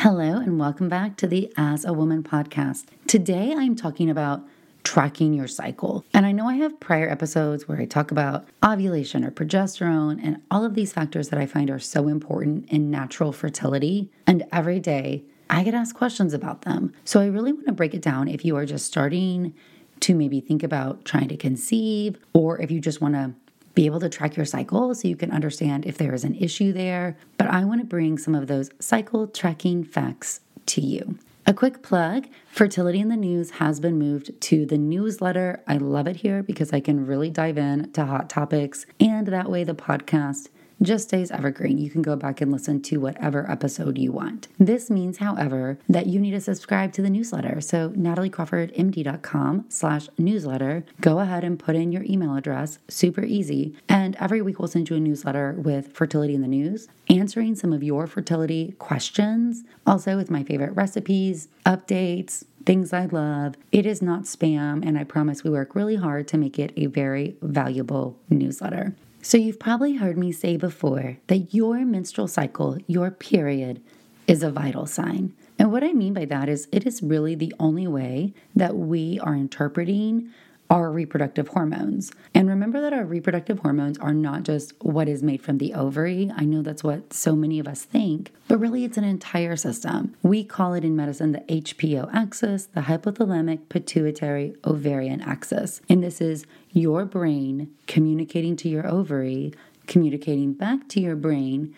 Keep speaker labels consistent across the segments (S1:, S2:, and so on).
S1: Hello, and welcome back to the As a Woman podcast. Today I'm talking about tracking your cycle. And I know I have prior episodes where I talk about ovulation or progesterone and all of these factors that I find are so important in natural fertility. And every day I get asked questions about them. So I really want to break it down if you are just starting to maybe think about trying to conceive, or if you just want to be able to track your cycle so you can understand if there is an issue there. But I want to bring some of those cycle tracking facts to you. A quick plug Fertility in the News has been moved to the newsletter. I love it here because I can really dive in to hot topics, and that way the podcast just stays evergreen. You can go back and listen to whatever episode you want. This means, however, that you need to subscribe to the newsletter. So nataliecrawfordmd.com slash newsletter. Go ahead and put in your email address. Super easy. And every week we'll send you a newsletter with fertility in the news, answering some of your fertility questions, also with my favorite recipes, updates, things I love. It is not spam, and I promise we work really hard to make it a very valuable newsletter. So, you've probably heard me say before that your menstrual cycle, your period, is a vital sign. And what I mean by that is it is really the only way that we are interpreting our reproductive hormones. And remember that our reproductive hormones are not just what is made from the ovary. I know that's what so many of us think, but really it's an entire system. We call it in medicine the HPO axis, the hypothalamic pituitary ovarian axis. And this is your brain communicating to your ovary, communicating back to your brain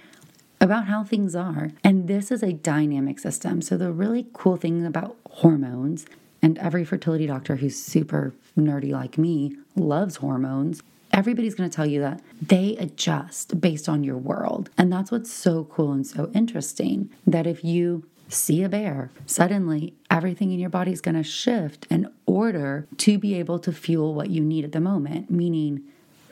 S1: about how things are. And this is a dynamic system. So, the really cool thing about hormones and every fertility doctor who's super nerdy like me loves hormones. Everybody's going to tell you that they adjust based on your world. And that's what's so cool and so interesting that if you see a bear, suddenly everything in your body is going to shift in order to be able to fuel what you need at the moment. Meaning,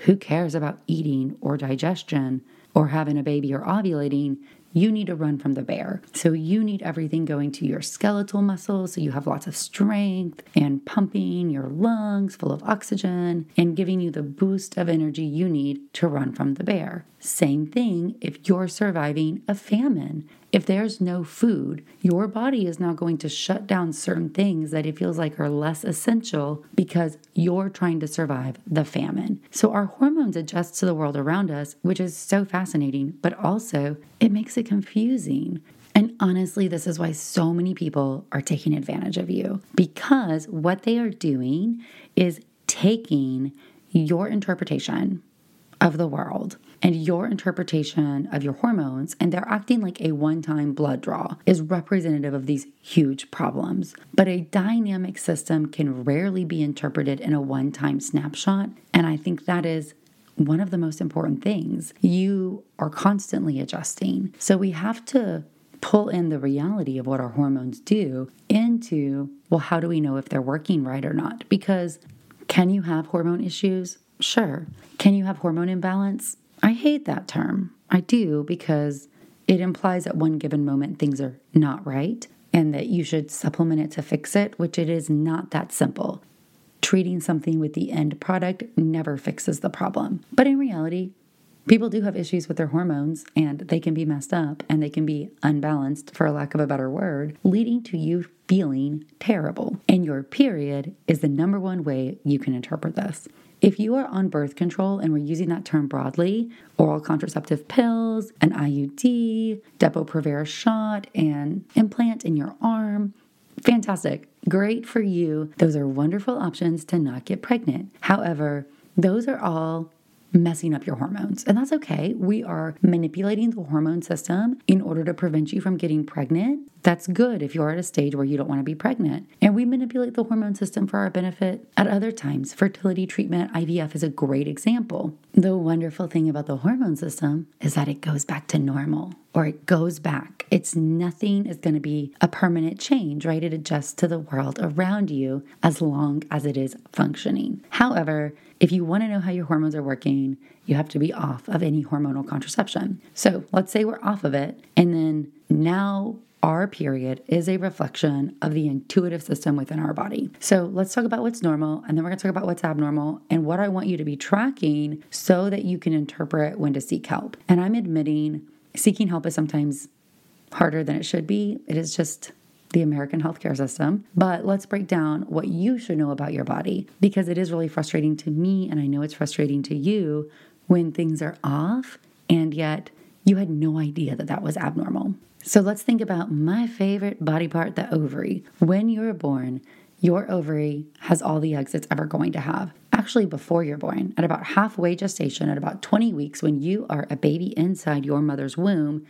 S1: who cares about eating or digestion or having a baby or ovulating? You need to run from the bear. So you need everything going to your skeletal muscles so you have lots of strength and pumping your lungs full of oxygen and giving you the boost of energy you need to run from the bear. Same thing if you're surviving a famine. If there's no food, your body is now going to shut down certain things that it feels like are less essential because you're trying to survive the famine. So our hormones adjust to the world around us, which is so fascinating, but also it makes it confusing. And honestly, this is why so many people are taking advantage of you because what they are doing is taking your interpretation of the world and your interpretation of your hormones, and they're acting like a one time blood draw, is representative of these huge problems. But a dynamic system can rarely be interpreted in a one time snapshot, and I think that is one of the most important things. You are constantly adjusting. So we have to pull in the reality of what our hormones do into, well, how do we know if they're working right or not? Because can you have hormone issues? Sure. Can you have hormone imbalance? I hate that term. I do because it implies at one given moment things are not right and that you should supplement it to fix it, which it is not that simple. Treating something with the end product never fixes the problem. But in reality, people do have issues with their hormones and they can be messed up and they can be unbalanced, for lack of a better word, leading to you feeling terrible. And your period is the number one way you can interpret this. If you are on birth control, and we're using that term broadly, oral contraceptive pills, an IUD, Depo-Provera shot, and implant in your arm, fantastic. Great for you. Those are wonderful options to not get pregnant. However, those are all messing up your hormones. And that's okay. We are manipulating the hormone system in order to prevent you from getting pregnant. That's good if you're at a stage where you don't want to be pregnant. And we manipulate the hormone system for our benefit at other times. Fertility treatment, IVF is a great example. The wonderful thing about the hormone system is that it goes back to normal or it goes back. It's nothing is going to be a permanent change, right? It adjusts to the world around you as long as it is functioning. However, if you want to know how your hormones are working, you have to be off of any hormonal contraception. So let's say we're off of it, and then now our period is a reflection of the intuitive system within our body. So let's talk about what's normal, and then we're gonna talk about what's abnormal and what I want you to be tracking so that you can interpret when to seek help. And I'm admitting seeking help is sometimes harder than it should be. It is just the American healthcare system. But let's break down what you should know about your body because it is really frustrating to me, and I know it's frustrating to you when things are off and yet you had no idea that that was abnormal. So let's think about my favorite body part, the ovary. When you were born, your ovary has all the eggs it's ever going to have. Actually, before you're born, at about halfway gestation, at about 20 weeks, when you are a baby inside your mother's womb,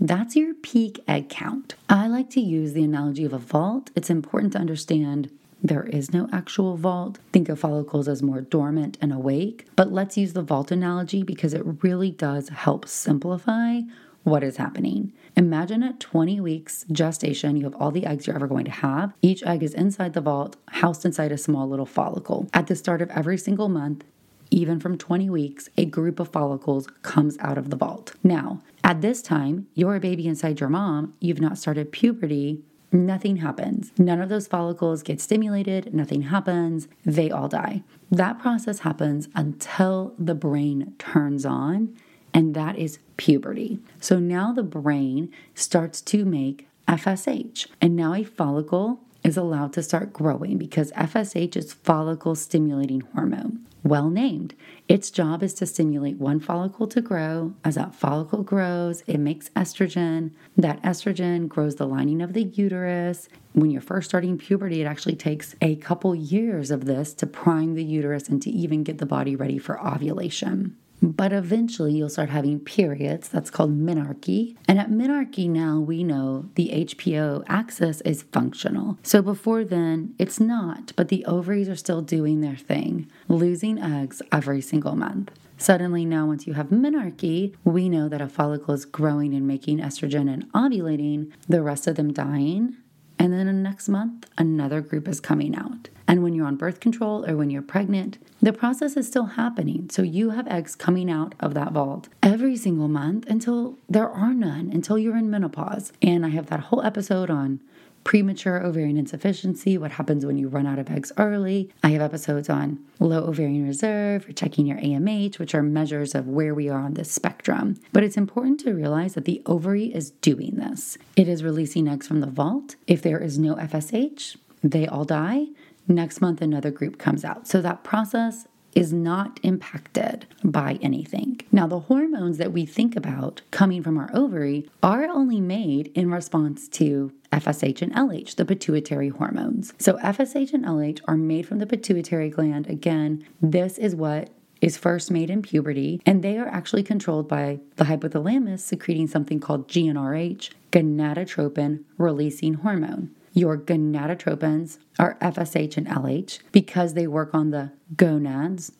S1: that's your peak egg count. I like to use the analogy of a vault. It's important to understand there is no actual vault. Think of follicles as more dormant and awake, but let's use the vault analogy because it really does help simplify what is happening. Imagine at 20 weeks gestation, you have all the eggs you're ever going to have. Each egg is inside the vault, housed inside a small little follicle. At the start of every single month, even from 20 weeks, a group of follicles comes out of the vault. Now, at this time, you're a baby inside your mom, you've not started puberty, nothing happens. None of those follicles get stimulated, nothing happens, they all die. That process happens until the brain turns on, and that is puberty. So now the brain starts to make FSH, and now a follicle is allowed to start growing because FSH is follicle stimulating hormone well named. Its job is to stimulate one follicle to grow. As that follicle grows, it makes estrogen. That estrogen grows the lining of the uterus. When you're first starting puberty, it actually takes a couple years of this to prime the uterus and to even get the body ready for ovulation. But eventually you'll start having periods. That's called menarche. And at menarche now we know the HPO axis is functional. So before then, it's not, but the ovaries are still doing their thing, losing eggs every single month. Suddenly, now once you have menarche, we know that a follicle is growing and making estrogen and ovulating, the rest of them dying, and then the next month, another group is coming out. And when you're on birth control or when you're pregnant, the process is still happening. So you have eggs coming out of that vault every single month until there are none, until you're in menopause. And I have that whole episode on premature ovarian insufficiency, what happens when you run out of eggs early. I have episodes on low ovarian reserve or checking your AMH, which are measures of where we are on this spectrum. But it's important to realize that the ovary is doing this. It is releasing eggs from the vault. If there is no FSH, they all die. Next month, another group comes out. So that process is not impacted by anything. Now, the hormones that we think about coming from our ovary are only made in response to FSH and LH, the pituitary hormones. So, FSH and LH are made from the pituitary gland. Again, this is what is first made in puberty, and they are actually controlled by the hypothalamus secreting something called GnRH, gonadotropin releasing hormone. Your gonadotropins are FSH and LH because they work on the gonads.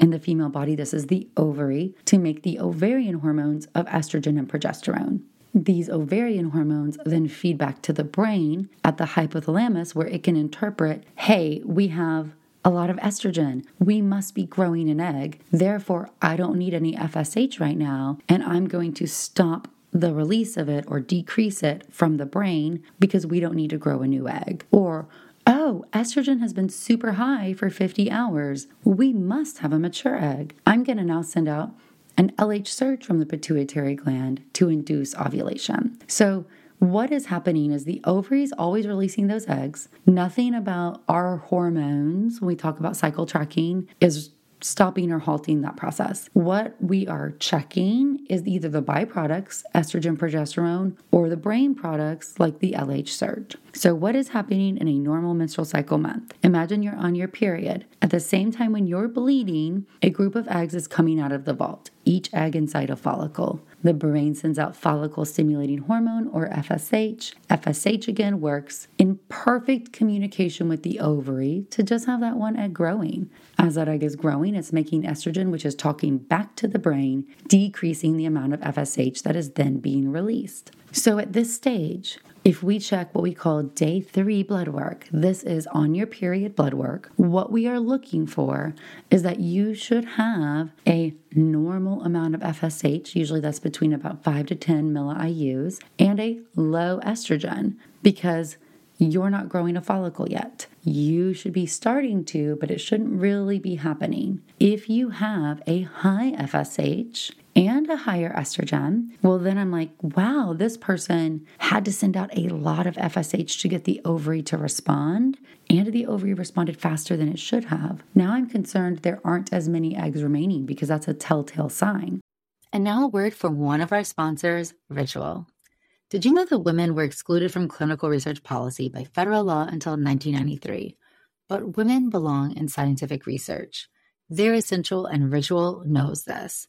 S1: In the female body, this is the ovary to make the ovarian hormones of estrogen and progesterone. These ovarian hormones then feed back to the brain at the hypothalamus where it can interpret hey, we have a lot of estrogen. We must be growing an egg. Therefore, I don't need any FSH right now, and I'm going to stop the release of it or decrease it from the brain because we don't need to grow a new egg. Or, oh, estrogen has been super high for 50 hours. We must have a mature egg. I'm going to now send out an LH surge from the pituitary gland to induce ovulation. So, what is happening is the ovaries always releasing those eggs. Nothing about our hormones, when we talk about cycle tracking, is stopping or halting that process. What we are checking is either the byproducts, estrogen, progesterone, or the brain products like the LH surge. So, what is happening in a normal menstrual cycle month? Imagine you're on your period. At the same time, when you're bleeding, a group of eggs is coming out of the vault, each egg inside a follicle. The brain sends out follicle stimulating hormone or FSH. FSH again works in perfect communication with the ovary to just have that one egg growing. As that egg is growing, it's making estrogen, which is talking back to the brain, decreasing the amount of FSH that is then being released. So at this stage, if we check what we call day three blood work, this is on your period blood work. What we are looking for is that you should have a normal amount of FSH, usually that's between about 5 to 10 milliIUs, and a low estrogen because you're not growing a follicle yet. You should be starting to, but it shouldn't really be happening. If you have a high FSH, and a higher estrogen, well, then I'm like, wow, this person had to send out a lot of FSH to get the ovary to respond, and the ovary responded faster than it should have. Now I'm concerned there aren't as many eggs remaining because that's a telltale sign.
S2: And now a word from one of our sponsors, Ritual. Did you know that women were excluded from clinical research policy by federal law until 1993? But women belong in scientific research. They're essential, and Ritual knows this.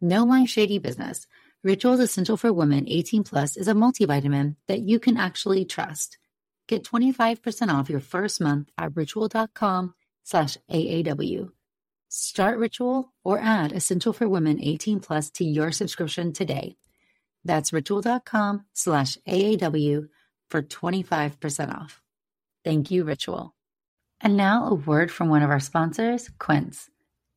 S2: No my shady business. Ritual's Essential for Women 18 Plus is a multivitamin that you can actually trust. Get 25% off your first month at ritual.com slash AAW. Start Ritual or add Essential for Women 18 Plus to your subscription today. That's ritual.com slash AAW for 25% off. Thank you, Ritual. And now a word from one of our sponsors, Quince.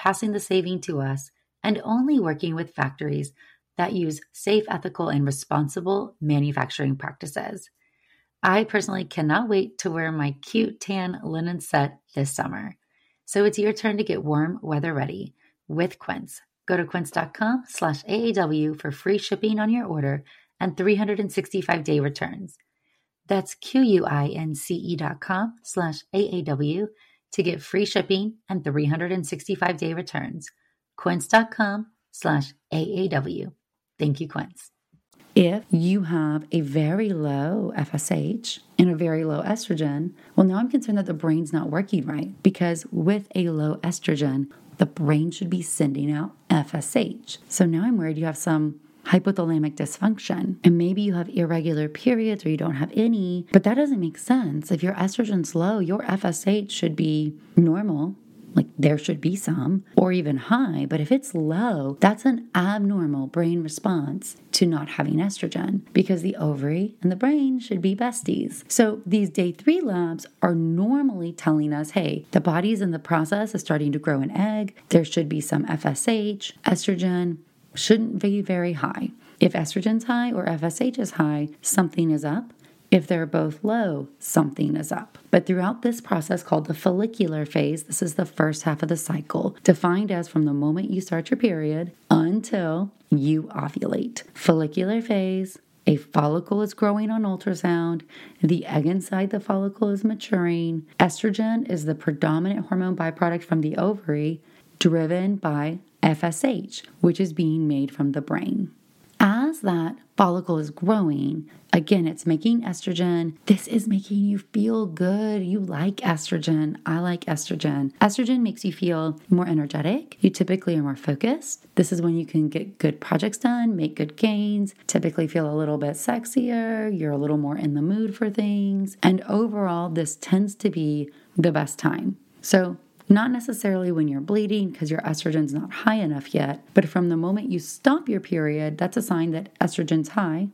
S2: passing the saving to us, and only working with factories that use safe, ethical, and responsible manufacturing practices. I personally cannot wait to wear my cute tan linen set this summer. So it's your turn to get warm weather ready with Quince. Go to quince.com slash AAW for free shipping on your order and 365 day returns. That's Q-U-I-N-C-E dot com slash AAW to get free shipping and 365 day returns. Quince.com slash AAW. Thank you, Quince.
S1: If you have a very low FSH and a very low estrogen, well, now I'm concerned that the brain's not working right because with a low estrogen, the brain should be sending out FSH. So now I'm worried you have some hypothalamic dysfunction and maybe you have irregular periods or you don't have any, but that doesn't make sense. If your estrogen's low, your FSH should be normal. Like there should be some, or even high, but if it's low, that's an abnormal brain response to not having estrogen because the ovary and the brain should be besties. So these day three labs are normally telling us hey, the body's in the process of starting to grow an egg. There should be some FSH, estrogen, shouldn't be very high. If estrogen's high or FSH is high, something is up. If they're both low, something is up. But throughout this process called the follicular phase, this is the first half of the cycle, defined as from the moment you start your period until you ovulate. Follicular phase, a follicle is growing on ultrasound. The egg inside the follicle is maturing. Estrogen is the predominant hormone byproduct from the ovary, driven by FSH, which is being made from the brain. As that follicle is growing, again, it's making estrogen. This is making you feel good. You like estrogen. I like estrogen. Estrogen makes you feel more energetic. You typically are more focused. This is when you can get good projects done, make good gains, typically feel a little bit sexier. You're a little more in the mood for things. And overall, this tends to be the best time. So, not necessarily when you're bleeding because your estrogen's not high enough yet, but from the moment you stop your period, that's a sign that estrogen's high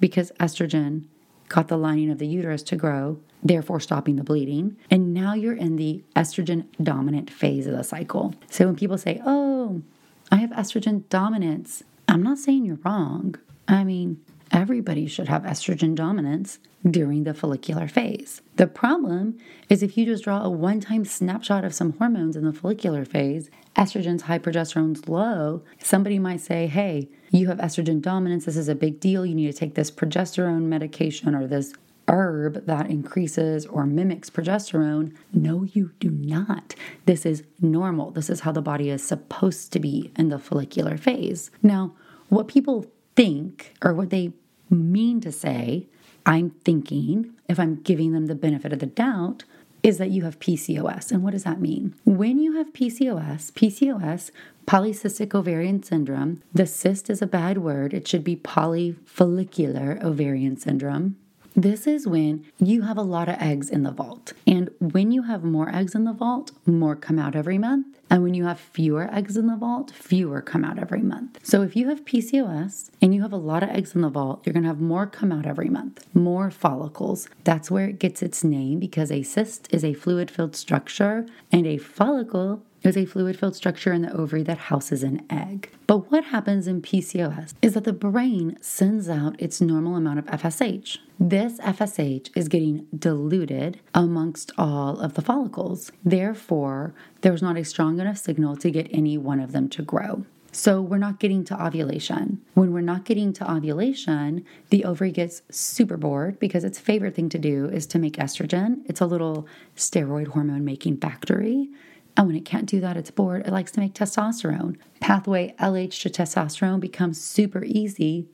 S1: because estrogen got the lining of the uterus to grow, therefore stopping the bleeding. And now you're in the estrogen dominant phase of the cycle. So when people say, oh, I have estrogen dominance, I'm not saying you're wrong. I mean, everybody should have estrogen dominance during the follicular phase. The problem is if you just draw a one time snapshot of some hormones in the follicular phase, estrogen's high, progesterone's low, somebody might say, hey, you have estrogen dominance. This is a big deal. You need to take this progesterone medication or this herb that increases or mimics progesterone. No, you do not. This is normal. This is how the body is supposed to be in the follicular phase. Now, what people think or what they mean to say I'm thinking, if I'm giving them the benefit of the doubt, is that you have PCOS. And what does that mean? When you have PCOS, PCOS, polycystic ovarian syndrome, the cyst is a bad word. It should be polyfollicular ovarian syndrome. This is when you have a lot of eggs in the vault. And when you have more eggs in the vault, more come out every month. And when you have fewer eggs in the vault, fewer come out every month. So if you have PCOS and you have a lot of eggs in the vault, you're going to have more come out every month, more follicles. That's where it gets its name because a cyst is a fluid filled structure and a follicle is a fluid filled structure in the ovary that houses an egg. But what happens in PCOS is that the brain sends out its normal amount of FSH. This FSH is getting diluted amongst all of the follicles. Therefore, there's not a strong enough signal to get any one of them to grow. So we're not getting to ovulation. When we're not getting to ovulation, the ovary gets super bored because its favorite thing to do is to make estrogen. It's a little steroid hormone making factory. And when it can't do that, it's bored. It likes to make testosterone. Pathway LH to testosterone becomes super easy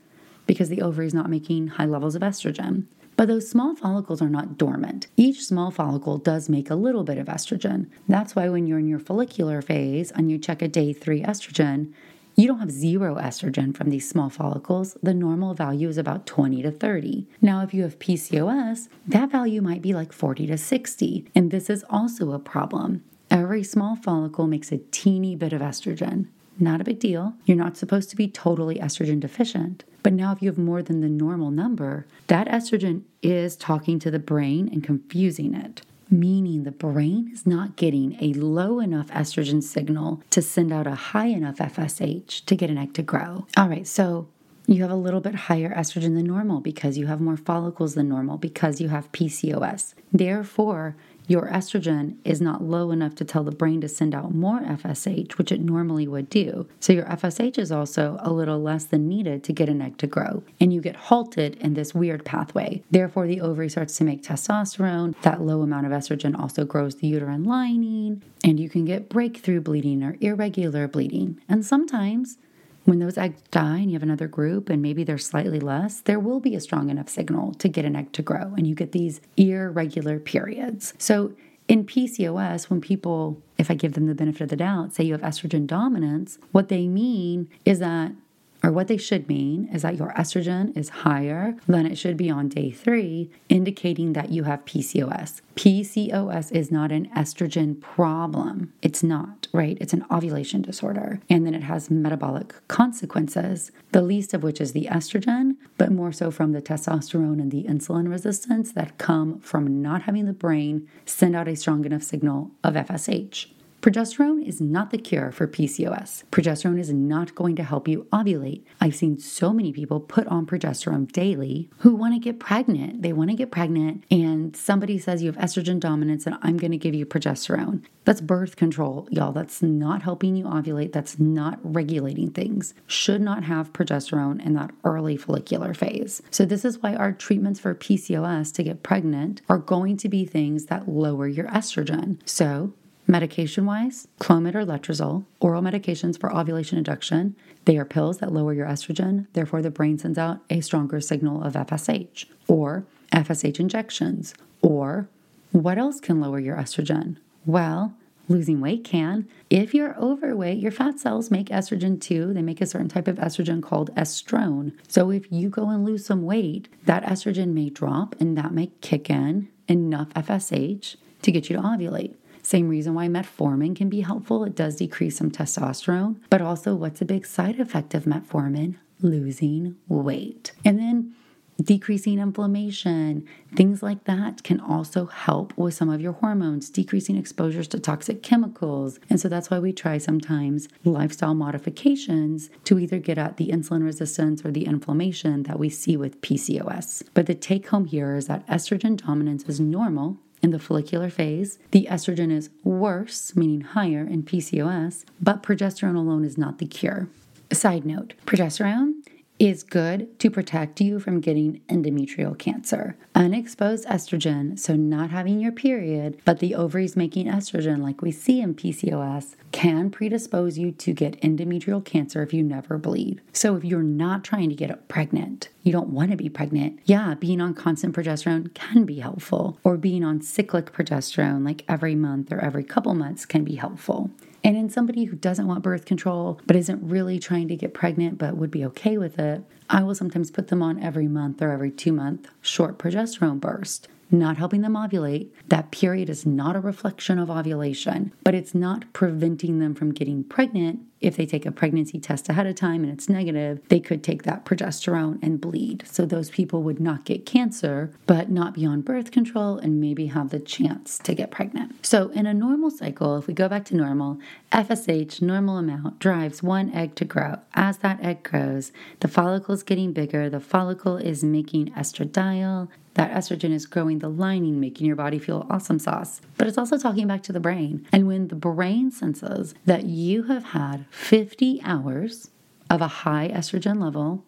S1: because the ovary is not making high levels of estrogen. But those small follicles are not dormant. Each small follicle does make a little bit of estrogen. That's why when you're in your follicular phase and you check a day three estrogen, you don't have zero estrogen from these small follicles. The normal value is about 20 to 30. Now, if you have PCOS, that value might be like 40 to 60. And this is also a problem. Every small follicle makes a teeny bit of estrogen. Not a big deal. You're not supposed to be totally estrogen deficient. But now, if you have more than the normal number, that estrogen is talking to the brain and confusing it, meaning the brain is not getting a low enough estrogen signal to send out a high enough FSH to get an egg to grow. All right, so you have a little bit higher estrogen than normal because you have more follicles than normal because you have PCOS. Therefore, your estrogen is not low enough to tell the brain to send out more FSH, which it normally would do. So your FSH is also a little less than needed to get an egg to grow. And you get halted in this weird pathway. Therefore, the ovary starts to make testosterone. That low amount of estrogen also grows the uterine lining, and you can get breakthrough bleeding or irregular bleeding. And sometimes when those eggs die and you have another group and maybe they're slightly less, there will be a strong enough signal to get an egg to grow and you get these irregular periods. So in PCOS, when people, if I give them the benefit of the doubt, say you have estrogen dominance, what they mean is that or what they should mean is that your estrogen is higher than it should be on day three, indicating that you have PCOS. PCOS is not an estrogen problem. It's not, right? It's an ovulation disorder. And then it has metabolic consequences, the least of which is the estrogen, but more so from the testosterone and the insulin resistance that come from not having the brain send out a strong enough signal of FSH. Progesterone is not the cure for PCOS. Progesterone is not going to help you ovulate. I've seen so many people put on progesterone daily who want to get pregnant. They want to get pregnant, and somebody says you have estrogen dominance and I'm going to give you progesterone. That's birth control, y'all. That's not helping you ovulate. That's not regulating things. Should not have progesterone in that early follicular phase. So, this is why our treatments for PCOS to get pregnant are going to be things that lower your estrogen. So, Medication wise, Clomid or Letrozole, oral medications for ovulation induction. They are pills that lower your estrogen, therefore, the brain sends out a stronger signal of FSH. Or FSH injections. Or what else can lower your estrogen? Well, losing weight can. If you're overweight, your fat cells make estrogen too. They make a certain type of estrogen called estrone. So if you go and lose some weight, that estrogen may drop and that may kick in enough FSH to get you to ovulate. Same reason why metformin can be helpful. It does decrease some testosterone, but also what's a big side effect of metformin? Losing weight. And then decreasing inflammation, things like that can also help with some of your hormones, decreasing exposures to toxic chemicals. And so that's why we try sometimes lifestyle modifications to either get at the insulin resistance or the inflammation that we see with PCOS. But the take home here is that estrogen dominance is normal in the follicular phase. The estrogen is worse, meaning higher in PCOS, but progesterone alone is not the cure. Side note progesterone is good to protect you from getting endometrial cancer. Unopposed estrogen, so not having your period, but the ovaries making estrogen, like we see in PCOS, can predispose you to get endometrial cancer if you never bleed. So if you're not trying to get pregnant, you don't want to be pregnant, yeah, being on constant progesterone can be helpful, or being on cyclic progesterone, like every month or every couple months, can be helpful. And in somebody who doesn't want birth control but isn't really trying to get pregnant but would be okay with it, I will sometimes put them on every month or every two month short progesterone burst not helping them ovulate. That period is not a reflection of ovulation, but it's not preventing them from getting pregnant. If they take a pregnancy test ahead of time and it's negative, they could take that progesterone and bleed. So those people would not get cancer, but not be on birth control and maybe have the chance to get pregnant. So in a normal cycle, if we go back to normal, FSH, normal amount, drives one egg to grow. As that egg grows, the follicle is getting bigger, the follicle is making estradiol, that estrogen is growing the lining, making your body feel awesome sauce. But it's also talking back to the brain. And when the brain senses that you have had 50 hours of a high estrogen level,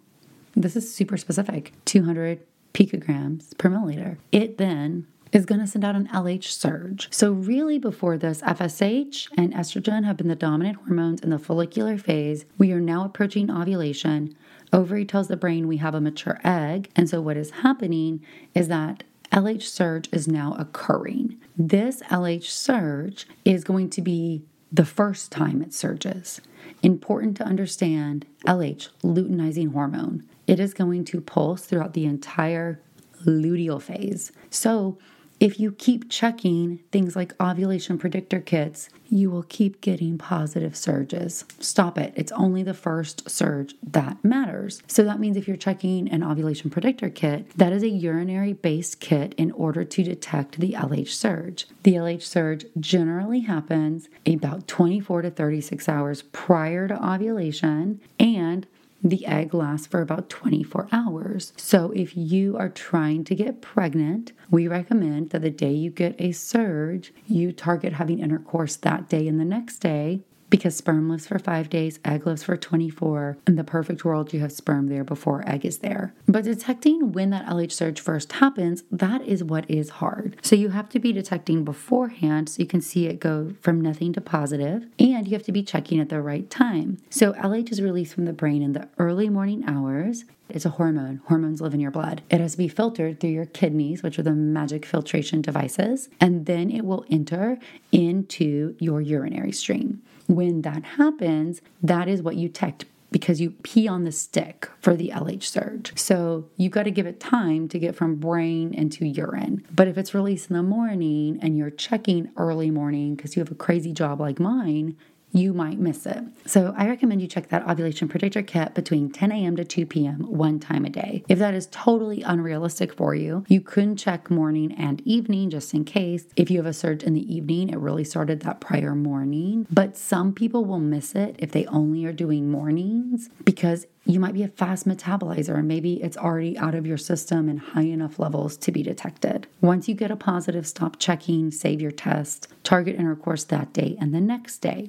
S1: this is super specific 200 picograms per milliliter, it then is going to send out an LH surge. So, really, before this, FSH and estrogen have been the dominant hormones in the follicular phase. We are now approaching ovulation. Ovary tells the brain we have a mature egg. And so, what is happening is that LH surge is now occurring. This LH surge is going to be the first time it surges. Important to understand LH, luteinizing hormone. It is going to pulse throughout the entire luteal phase. So, if you keep checking things like ovulation predictor kits, you will keep getting positive surges. Stop it. It's only the first surge that matters. So that means if you're checking an ovulation predictor kit, that is a urinary based kit in order to detect the LH surge. The LH surge generally happens about 24 to 36 hours prior to ovulation and the egg lasts for about 24 hours. So, if you are trying to get pregnant, we recommend that the day you get a surge, you target having intercourse that day and the next day because sperm lives for five days, egg lives for 24. In the perfect world, you have sperm there before egg is there. But detecting when that LH surge first happens, that is what is hard. So you have to be detecting beforehand so you can see it go from nothing to positive, and you have to be checking at the right time. So LH is released from the brain in the early morning hours. It's a hormone. Hormones live in your blood. It has to be filtered through your kidneys, which are the magic filtration devices, and then it will enter into your urinary stream. When that happens, that is what you detect because you pee on the stick for the LH surge. So you've got to give it time to get from brain into urine. But if it's released in the morning and you're checking early morning because you have a crazy job like mine, you might miss it. So I recommend you check that ovulation predictor kit between 10 a.m. to 2 p.m. one time a day. If that is totally unrealistic for you, you could check morning and evening just in case. If you have a surge in the evening, it really started that prior morning. But some people will miss it if they only are doing mornings because you might be a fast metabolizer and maybe it's already out of your system in high enough levels to be detected. Once you get a positive, stop checking, save your test, target intercourse that day and the next day.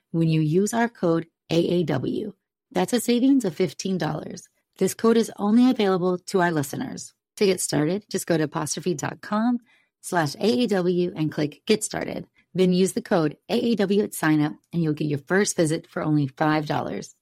S2: when you use our code AAW. That's a savings of $15. This code is only available to our listeners. To get started, just go to apostrophe.com slash AAW and click Get Started. Then use the code AAW at sign up and you'll get your first visit for only $5.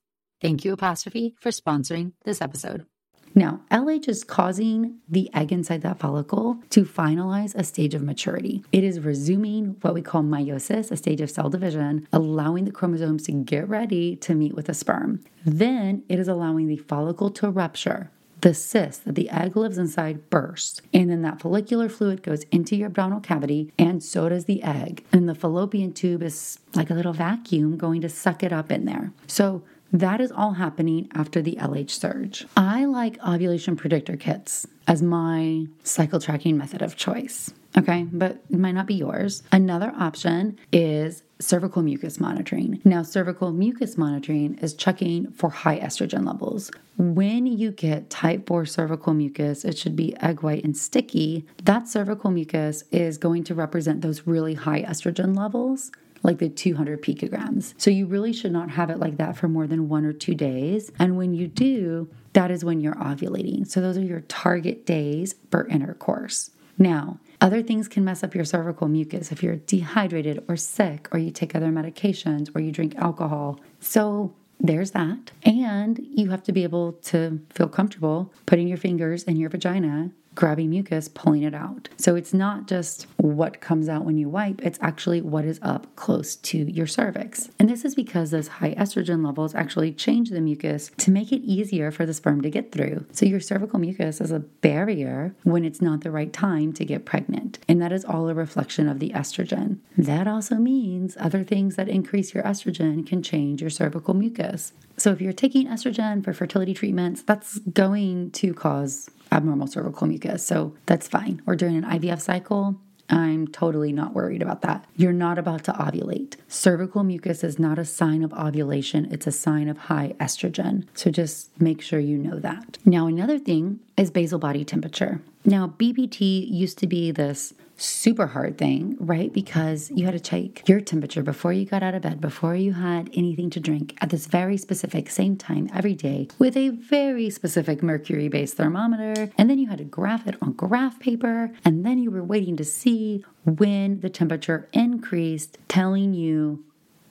S2: Thank you, Apostrophe, for sponsoring this episode.
S1: Now, LH is causing the egg inside that follicle to finalize a stage of maturity. It is resuming what we call meiosis, a stage of cell division, allowing the chromosomes to get ready to meet with the sperm. Then it is allowing the follicle to rupture. The cyst that the egg lives inside bursts, and then that follicular fluid goes into your abdominal cavity, and so does the egg. And the fallopian tube is like a little vacuum going to suck it up in there. So that is all happening after the LH surge. I like ovulation predictor kits as my cycle tracking method of choice. Okay, but it might not be yours. Another option is cervical mucus monitoring. Now, cervical mucus monitoring is checking for high estrogen levels. When you get type 4 cervical mucus, it should be egg white and sticky. That cervical mucus is going to represent those really high estrogen levels like the 200 picograms. So you really should not have it like that for more than one or two days. And when you do, that is when you're ovulating. So those are your target days for intercourse. Now, other things can mess up your cervical mucus if you're dehydrated or sick, or you take other medications, or you drink alcohol. So there's that. And you have to be able to feel comfortable putting your fingers in your vagina grabbing mucus, pulling it out. So it's not just what comes out when you wipe, it's actually what is up close to your cervix. And this is because those high estrogen levels actually change the mucus to make it easier for the sperm to get through. So your cervical mucus is a barrier when it's not the right time to get pregnant. And that is all a reflection of the estrogen. That also means other things that increase your estrogen can change your cervical mucus. So if you're taking estrogen for fertility treatments, that's going to cause abnormal cervical mucus. So that's fine. Or during an IVF cycle, I'm totally not worried about that. You're not about to ovulate. Cervical mucus is not a sign of ovulation, it's a sign of high estrogen. So just make sure you know that. Now, another thing is basal body temperature. Now, BBT used to be this super hard thing, right? Because you had to check your temperature before you got out of bed, before you had anything to drink at this very specific same time every day with a very specific mercury based thermometer. And then you had to graph it on graph paper. And then you were waiting to see when the temperature increased, telling you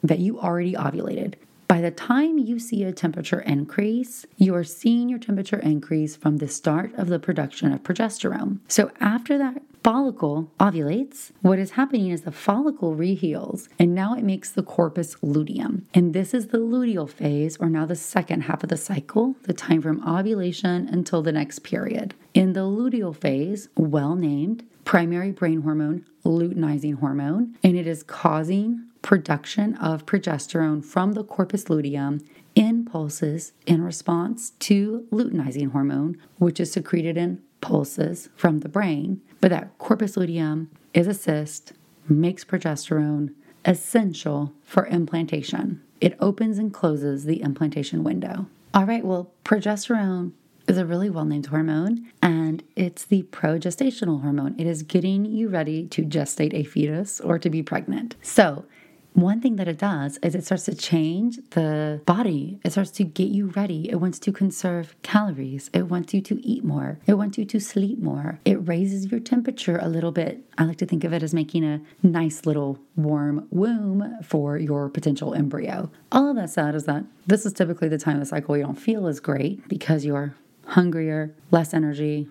S1: that you already ovulated. By the time you see a temperature increase, you are seeing your temperature increase from the start of the production of progesterone. So after that follicle ovulates, what is happening is the follicle reheals and now it makes the corpus luteum. And this is the luteal phase, or now the second half of the cycle, the time from ovulation until the next period. In the luteal phase, well named, primary brain hormone, luteinizing hormone, and it is causing production of progesterone from the corpus luteum in pulses in response to luteinizing hormone, which is secreted in pulses from the brain. But that corpus luteum is a cyst, makes progesterone essential for implantation. It opens and closes the implantation window. All right, well, progesterone is a really well named hormone and it's the progestational hormone. It is getting you ready to gestate a fetus or to be pregnant. So, one thing that it does is it starts to change the body. It starts to get you ready. It wants to conserve calories. It wants you to eat more. It wants you to sleep more. It raises your temperature a little bit. I like to think of it as making a nice little warm womb for your potential embryo. All of that said is that this is typically the time of the cycle you don't feel as great because you're hungrier, less energy,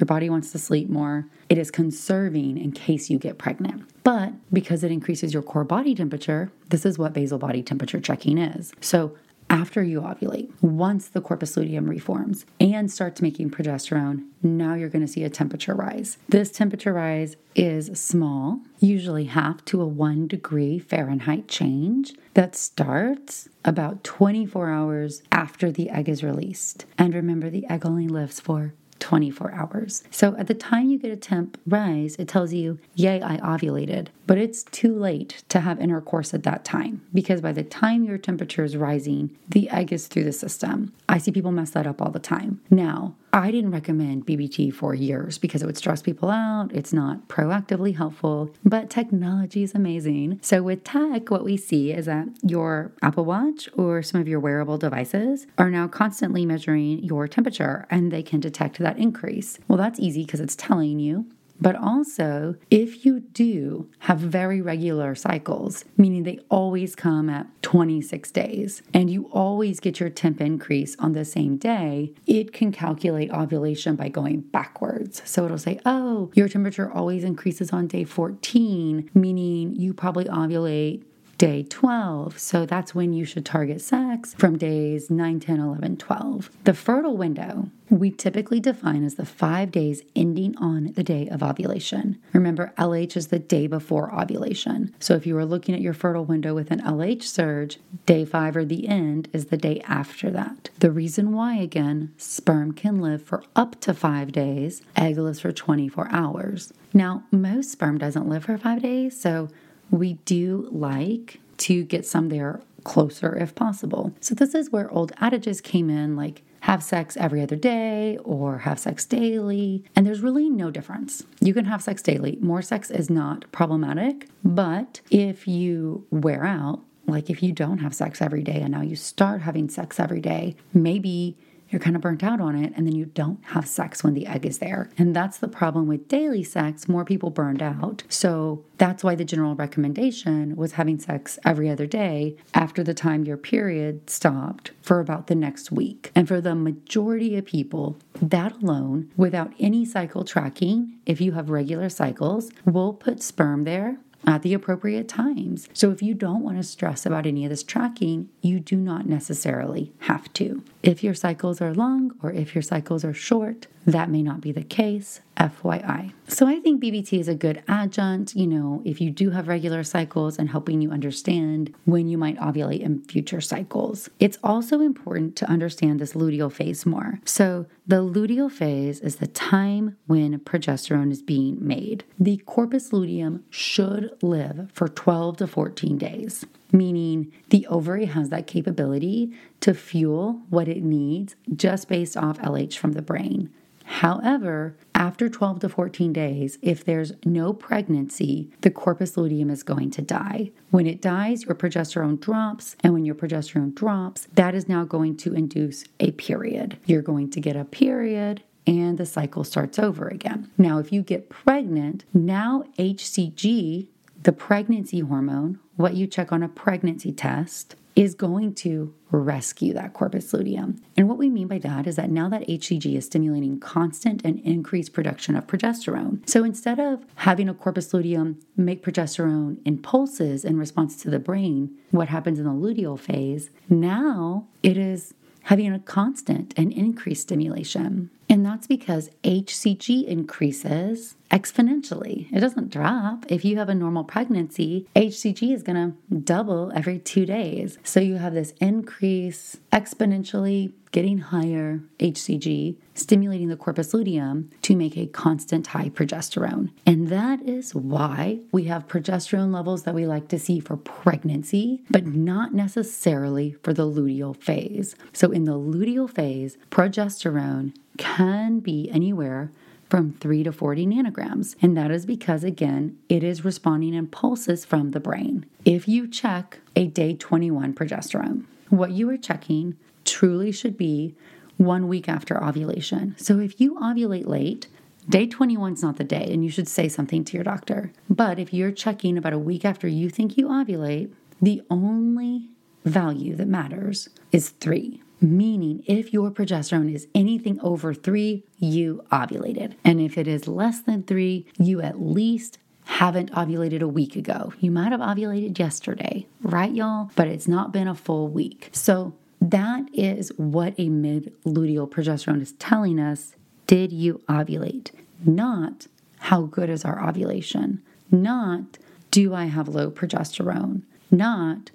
S1: Your body wants to sleep more. It is conserving in case you get pregnant. But because it increases your core body temperature, this is what basal body temperature checking is. So after you ovulate, once the corpus luteum reforms and starts making progesterone, now you're going to see a temperature rise. This temperature rise is small, usually half to a one degree Fahrenheit change that starts about 24 hours after the egg is released. And remember, the egg only lives for 24 hours. So at the time you get a temp rise, it tells you, Yay, I ovulated. But it's too late to have intercourse at that time because by the time your temperature is rising, the egg is through the system. I see people mess that up all the time. Now, I didn't recommend BBT for years because it would stress people out. It's not proactively helpful, but technology is amazing. So, with tech, what we see is that your Apple Watch or some of your wearable devices are now constantly measuring your temperature and they can detect that increase. Well, that's easy because it's telling you but also, if you do have very regular cycles, meaning they always come at 26 days, and you always get your temp increase on the same day, it can calculate ovulation by going backwards. So it'll say, oh, your temperature always increases on day 14, meaning you probably ovulate day 12. So that's when you should target sex from days 9, 10, 11, 12. The fertile window we typically define as the five days ending on the day of ovulation. Remember, LH is the day before ovulation. So if you were looking at your fertile window with an LH surge, day five or the end is the day after that. The reason why, again, sperm can live for up to five days, egg lives for 24 hours. Now, most sperm doesn't live for five days, so we do like to get some there closer if possible. So, this is where old adages came in like have sex every other day or have sex daily. And there's really no difference. You can have sex daily. More sex is not problematic. But if you wear out, like if you don't have sex every day and now you start having sex every day, maybe you're kind of burnt out on it, and then you don't have sex when the egg is there. And that's the problem with daily sex. More people burned out. So that's why the general recommendation was having sex every other day after the time your period stopped for about the next week. And for the majority of people, that alone, without any cycle tracking, if you have regular cycles, will put sperm there at the appropriate times. So if you don't want to stress about any of this tracking, you do not necessarily have to. If your cycles are long or if your cycles are short, that may not be the case, FYI. So I think BBT is a good adjunct, you know, if you do have regular cycles and helping you understand when you might ovulate in future cycles. It's also important to understand this luteal phase more. So the luteal phase is the time when progesterone is being made. The corpus luteum should live for 12 to 14 days meaning the ovary has that capability to fuel what it needs just based off LH from the brain. However, after 12 to 14 days, if there's no pregnancy, the corpus luteum is going to die. When it dies, your progesterone drops, and when your progesterone drops, that is now going to induce a period. You're going to get a period, and the cycle starts over again. Now, if you get pregnant, now HCG, the pregnancy hormone, what you check on a pregnancy test, is going to rescue that corpus luteum. And what we mean by that is that now that HCG is stimulating constant and increased production of progesterone. So instead of having a corpus luteum make progesterone in pulses in response to the brain, what happens in the luteal phase, now it is having a constant and increased stimulation. And that's because HCG increases exponentially. It doesn't drop. If you have a normal pregnancy, HCG is going to double every two days. So you have this increase exponentially getting higher HCG, stimulating the corpus luteum to make a constant high progesterone. And that is why we have progesterone levels that we like to see for pregnancy, but not necessarily for the luteal phase. So in the luteal phase, progesterone can be anywhere from 3 to 40 nanograms. And that is because, again, it is responding in pulses from the brain. If you check a day 21 progesterone, what you are checking truly should be one week after ovulation. So if you ovulate late, Day 21 is not the day, and you should say something to your doctor. But if you're checking about a week after you think you ovulate, the only value that matters is three. Meaning if your progesterone is anything over three, you ovulated. And if it is less than three, you at least haven't ovulated a week ago. You might have ovulated yesterday, right, y'all? But it's not been a full week. So that is what a mid luteal progesterone is telling us. Did you ovulate? Not how good is our ovulation? Not do I have low progesterone? Not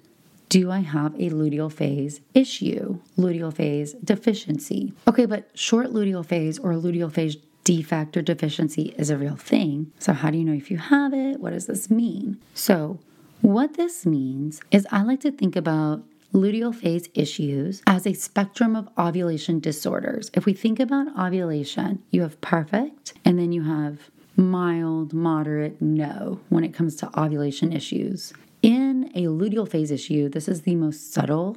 S1: do I have a luteal phase issue, luteal phase deficiency? Okay, but short luteal phase or luteal phase defect or deficiency is a real thing. So, how do you know if you have it? What does this mean? So, what this means is I like to think about luteal phase issues as a spectrum of ovulation disorders. If we think about ovulation, you have perfect, and then you have mild, moderate, no when it comes to ovulation issues. In a luteal phase issue, this is the most subtle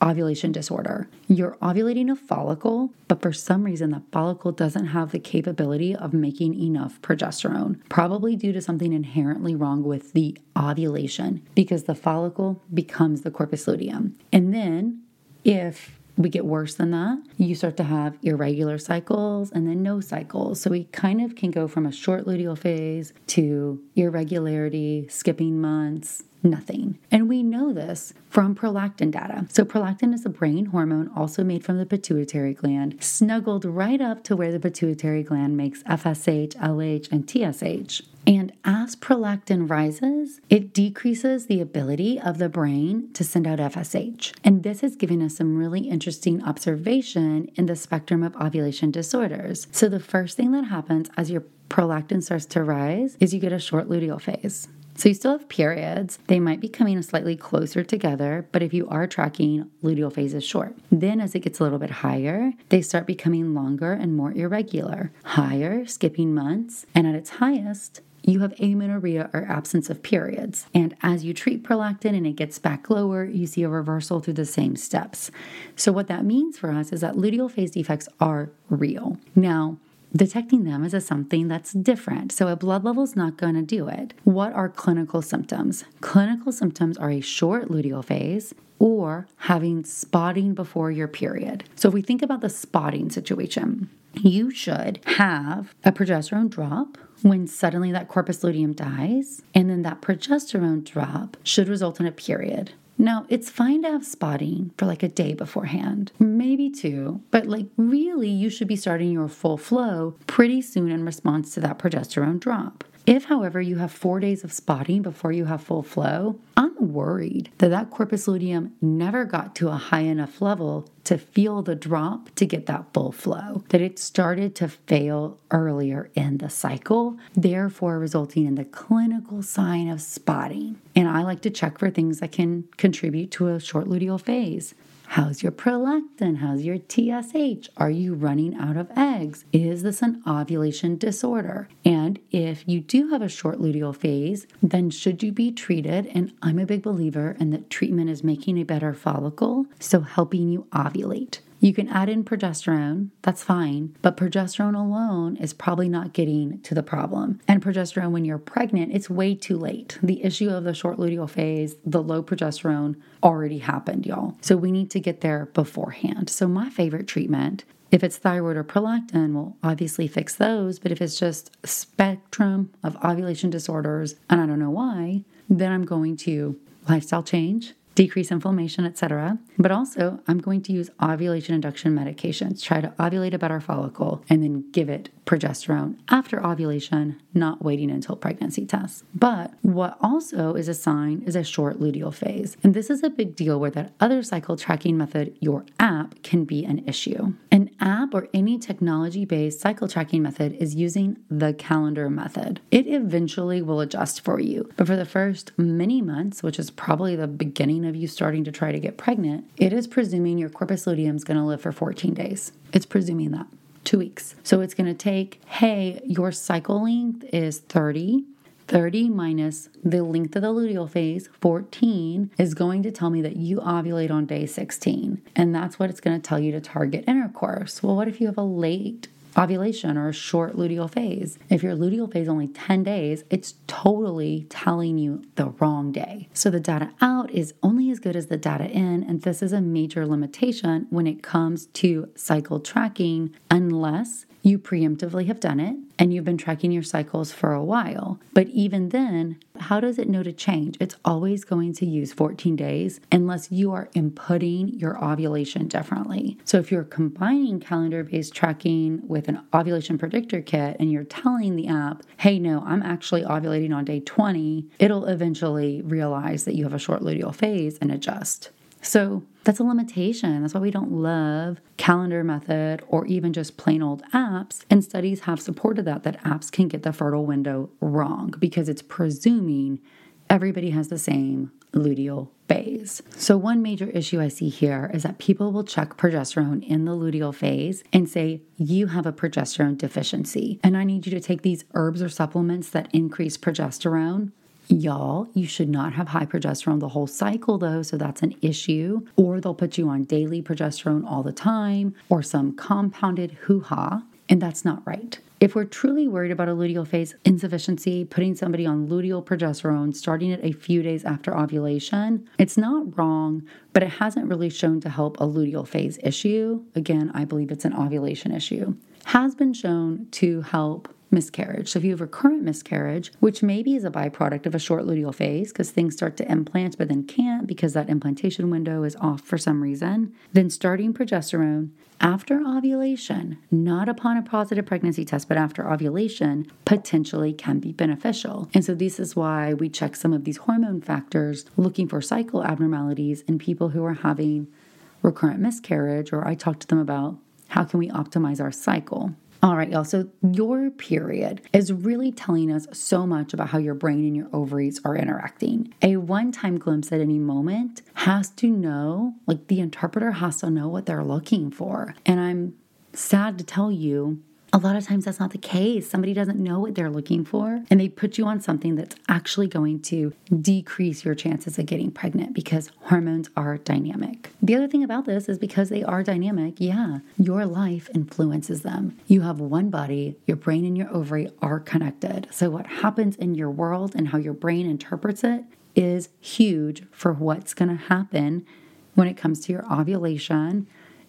S1: ovulation disorder. You're ovulating a follicle, but for some reason, the follicle doesn't have the capability of making enough progesterone, probably due to something inherently wrong with the ovulation, because the follicle becomes the corpus luteum. And then, if we get worse than that, you start to have irregular cycles and then no cycles. So we kind of can go from a short luteal phase to irregularity, skipping months, nothing. And we know this from prolactin data. So, prolactin is a brain hormone also made from the pituitary gland, snuggled right up to where the pituitary gland makes FSH, LH, and TSH. And as prolactin rises, it decreases the ability of the brain to send out FSH. And this has given us some really interesting observation in the spectrum of ovulation disorders. So, the first thing that happens as your prolactin starts to rise is you get a short luteal phase. So you still have periods. They might be coming slightly closer together, but if you are tracking, luteal phase is short. Then as it gets a little bit higher, they start becoming longer and more irregular. Higher, skipping months, and at its highest, you have amenorrhea or absence of periods. And as you treat prolactin and it gets back lower, you see a reversal through the same steps. So, what that means for us is that luteal phase defects are real. Now, detecting them as a something that's different. So a blood level is not going to do it. What are clinical symptoms? Clinical symptoms are a short luteal phase or having spotting before your period. So if we think about the spotting situation, you should have a progesterone drop when suddenly that corpus luteum dies, and then that progesterone drop should result in a period. Now, it's fine to have spotting for like a day beforehand, maybe two, but like really, you should be starting your full flow pretty soon in response to that progesterone drop. If, however, you have four days of spotting before you have full flow, I'm worried that that corpus luteum never got to a high enough level to feel the drop to get that full flow, that it started to fail earlier in the cycle, therefore resulting in the clinical sign of spotting. And I like to check for things that can contribute to a short luteal phase. How's your prolactin? How's your TSH? Are you running out of eggs? Is this an ovulation disorder? And if you do have a short luteal phase, then should you be treated? And I'm a big believer in that treatment is making a better follicle, so helping you ovulate. You can add in progesterone, that's fine, but progesterone alone is probably not getting to the problem. And progesterone, when you're pregnant, it's way too late. The issue of the short luteal phase, the low progesterone already happened, y'all. So we need to get there beforehand. So, my favorite treatment if it's thyroid or prolactin, we'll obviously fix those. But if it's just spectrum of ovulation disorders and I don't know why, then I'm going to lifestyle change, decrease inflammation, etc. But also, I'm going to use ovulation induction medications, try to ovulate a better follicle, and then give it progesterone after ovulation, not waiting until pregnancy tests. But what also is a sign is a short luteal phase. And this is a big deal where that other cycle tracking method, your app, can be an issue. An app or any technology based cycle tracking method is using the calendar method. It eventually will adjust for you. But for the first many months, which is probably the beginning of you starting to try to get pregnant, it is presuming your corpus luteum is going to live for 14 days. It's presuming that two weeks. So it's going to take, hey, your cycle length is 30. 30 minus the length of the luteal phase, 14, is going to tell me that you ovulate on day 16. And that's what it's going to tell you to target intercourse. Well, what if you have a late ovulation or a short luteal phase. If your luteal phase only 10 days, it's totally telling you the wrong day. So the data out is only as good as the data in, and this is a major limitation when it comes to cycle tracking unless you preemptively have done it and you've been tracking your cycles for a while. But even then, how does it know to change? It's always going to use 14 days unless you are inputting your ovulation differently. So if you're combining calendar based tracking with an ovulation predictor kit and you're telling the app, hey, no, I'm actually ovulating on day 20, it'll eventually realize that you have a short luteal phase and adjust. So that's a limitation. That's why we don't love calendar method or even just plain old apps. And studies have supported that, that apps can get the fertile window wrong because it's presuming everybody has the same luteal phase. So, one major issue I see here is that people will check progesterone in the luteal phase and say, You have a progesterone deficiency, and I need you to take these herbs or supplements that increase progesterone. Y'all, you should not have high progesterone the whole cycle though, so that's an issue. Or they'll put you on daily progesterone all the time or some compounded hoo ha, and that's not right. If we're truly worried about a luteal phase insufficiency, putting somebody on luteal progesterone, starting it a few days after ovulation, it's not wrong, but it hasn't really shown to help a luteal phase issue. Again, I believe it's an ovulation issue. Has been shown to help miscarriage. So if you have recurrent miscarriage, which maybe is a byproduct of a short luteal phase because things start to implant but then can't because that implantation window is off for some reason, then starting progesterone after ovulation, not upon a positive pregnancy test, but after ovulation, potentially can be beneficial. And so, this is why we check some of these hormone factors looking for cycle abnormalities in people who are having recurrent miscarriage, or I talk to them about how can we optimize our cycle. All right, y'all. So, your period is really telling us so much about how your brain and your ovaries are interacting. A one time glimpse at any moment has to know, like, the interpreter has to know what they're looking for. And I'm sad to tell you a lot of times that's not the case. Somebody doesn't know what they're looking for, and they put you on something that's actually going to decrease your chances of getting pregnant because hormones are dynamic. The other thing about this is because they are dynamic, yeah, your life influences them. You have one body, your brain and your ovary are connected. So, what happens in your world and how your brain interprets it is huge for what's going to happen when it comes to your ovulation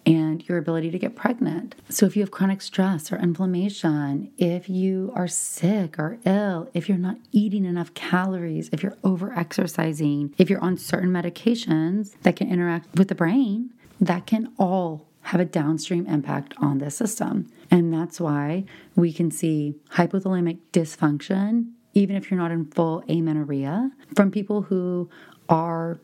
S1: and your ability to get pregnant. So, if you have chronic stress or inflammation, if you are sick or ill, if you're not eating enough calories, if you're over exercising, if you're on certain medications that can interact with the brain, that can all have a downstream impact on the system. And that's why we can see hypothalamic dysfunction, even if you're not in full amenorrhea, from people who are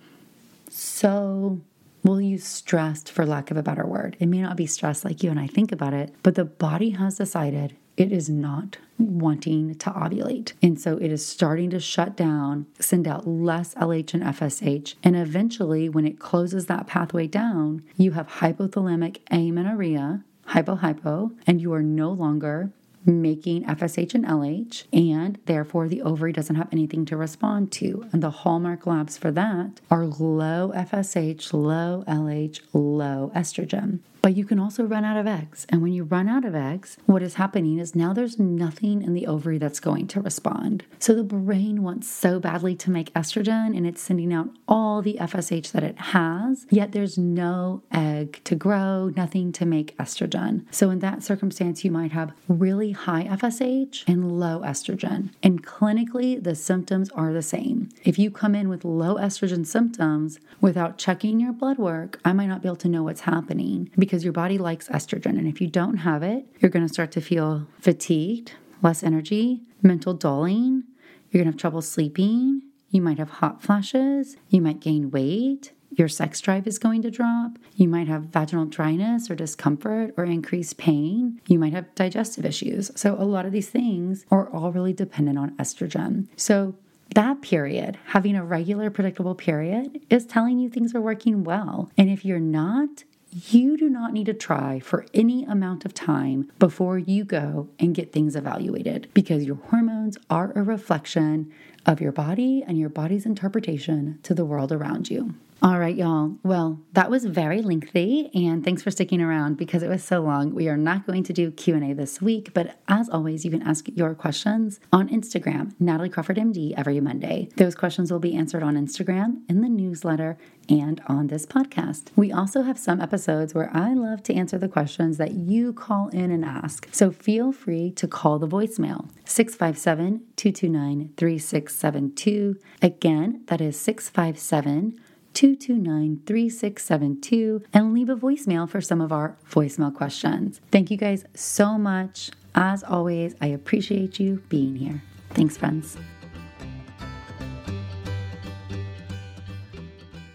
S1: so We'll use stressed for lack of a better word. It may not be stressed like you and I think about it, but the body has decided it is not wanting to ovulate. And so it is starting to shut down, send out less LH and FSH. And eventually, when it closes that pathway down, you have hypothalamic amenorrhea, hypo hypo, and you are no longer making FSH and LH, and therefore the ovary doesn't have anything to respond to. And the hallmark labs for that are low FSH, low LH, low estrogen. But you can also run out of eggs. And when you run out of eggs, what is happening is now there's nothing in the ovary that's going to respond. So the brain wants so badly to make estrogen and it's sending out all the FSH that it has, yet there's no egg to grow, nothing to make estrogen. So in that circumstance, you might have really high FSH and low estrogen. And clinically, the symptoms are the same. If you come in with low estrogen symptoms without checking your blood work, I might not be able to know what's happening because because your body likes estrogen. And if you don't have it, you're going to start to feel fatigued, less energy, mental dulling. You're going to have trouble sleeping. You might have hot flashes. You might gain weight. Your sex drive is going to drop. You might have vaginal dryness or discomfort or increased pain. You might have digestive issues. So, a lot of these things are all really dependent on estrogen. So, that period, having a regular, predictable period, is telling you things are working well. And if you're not, you do not need to try for any amount of time before you go and get things evaluated because your hormones are a reflection of your body and your body's interpretation to the world around you. All right, y'all. Well, that was very lengthy and thanks for sticking around because it was so long. We are not going to do Q&A this week, but as always, you can ask your questions on Instagram, Natalie Crawford MD every Monday. Those questions will be answered on Instagram, in the newsletter, and on this podcast. We also have some episodes where I love to answer the questions that you call in and ask. So feel free to call the voicemail 657 229 3672. Again, that is 657 229 3672 and leave a voicemail for some of our voicemail questions. Thank you guys so much. As always, I appreciate you being here. Thanks, friends.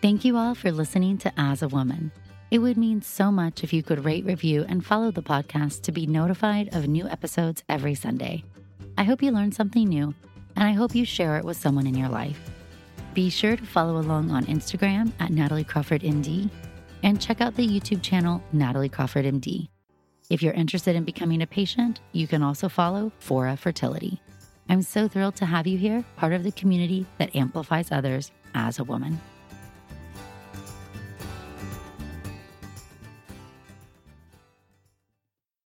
S1: Thank you all for listening to As a Woman. It would mean so much if you could rate, review, and follow the podcast to be notified of new episodes every Sunday. I hope you learned something new, and I hope you share it with someone in your life. Be sure to follow along on Instagram at Natalie Crawford MD and check out the YouTube channel Natalie Crawford MD. If you're interested in becoming a patient, you can also follow Fora Fertility. I'm so thrilled to have you here, part of the community that amplifies others as a woman.